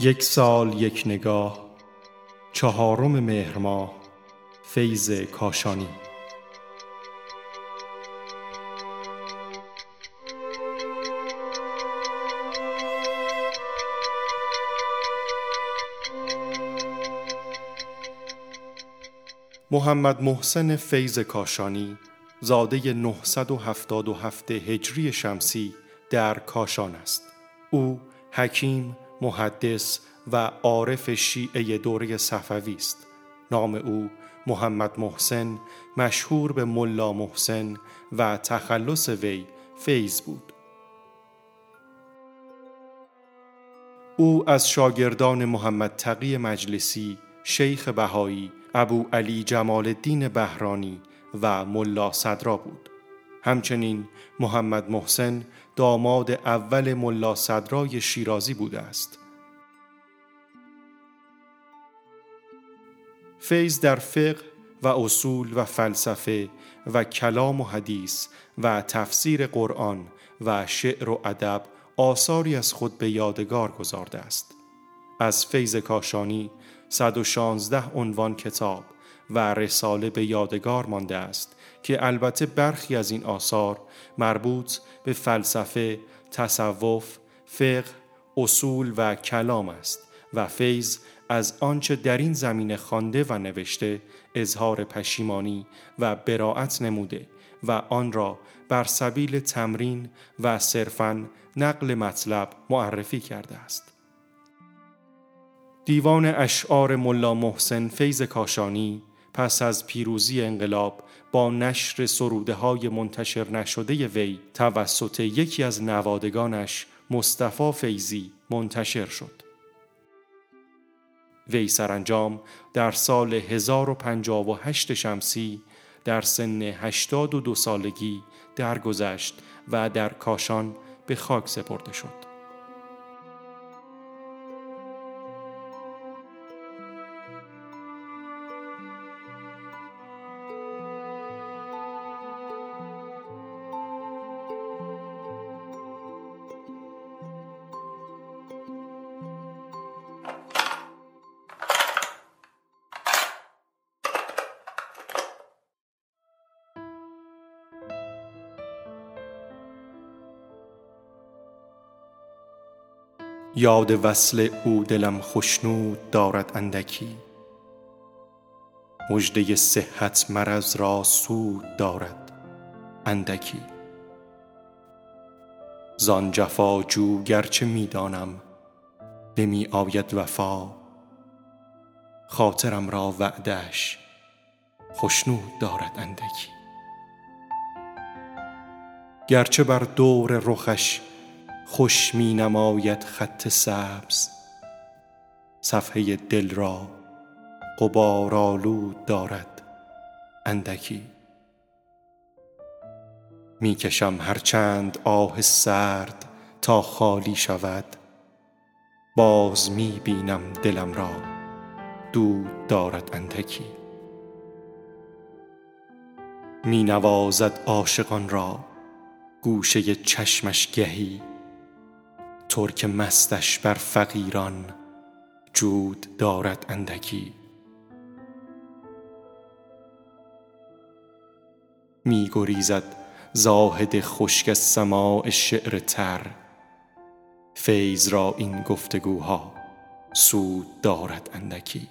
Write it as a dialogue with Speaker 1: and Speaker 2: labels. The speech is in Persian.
Speaker 1: یک سال یک نگاه چهارم مهر ماه فیض کاشانی. محمد محسن فیض کاشانی زاده 977 هجری شمسی در کاشان است. او حکیم محدث و عارف شیعه دوره صفوی است. نام او محمد محسن مشهور به ملا محسن و تخلص وی فیض بود. او از شاگردان محمد تقی مجلسی شیخ بهایی ابو علی جمال الدین بهرانی و ملا صدرا بود. همچنین محمد محسن داماد اول ملا صدرای شیرازی بوده است. فیض در فقه و اصول و فلسفه و کلام و حدیث و تفسیر قرآن و شعر و ادب آثاری از خود به یادگار گذارده است. از فیض کاشانی 116 عنوان کتاب. و رساله به یادگار مانده است که البته برخی از این آثار مربوط به فلسفه، تصوف، فقه، اصول و کلام است و فیض از آنچه در این زمینه خوانده و نوشته اظهار پشیمانی و براعت نموده و آن را بر سبیل تمرین و صرفاً نقل مطلب معرفی کرده است. دیوان اشعار ملا محسن فیض کاشانی پس از پیروزی انقلاب با نشر سروده های منتشر نشده وی توسط یکی از نوادگانش مصطفی فیزی منتشر شد. وی سرانجام در سال 1058 شمسی در سن 82 سالگی درگذشت و در کاشان به خاک سپرده شد. یاد وصل او دلم خشنود دارد اندکی. مژده صحت مرض را سود دارد اندکی. زان جفاجو گرچه می دانم نمی آید وفا. خاطرم را وعدش خشنود دارد اندکی. گرچه بر دور رخش خوش می نماید خط سبز. صفحه دل را غبار آلود دارد اندکی. می کشم هرچند آه سرد تا خالی شود. باز می بینم دلم را دود دارد اندکی. می نوازد عاشقان را گوشه چشمش گهی. ترک مستش بر فقیران جود دارد اندکی. می گریزد زاهد خشک سماع شعر تر. فیض را این گفتگوها سود دارد اندکی.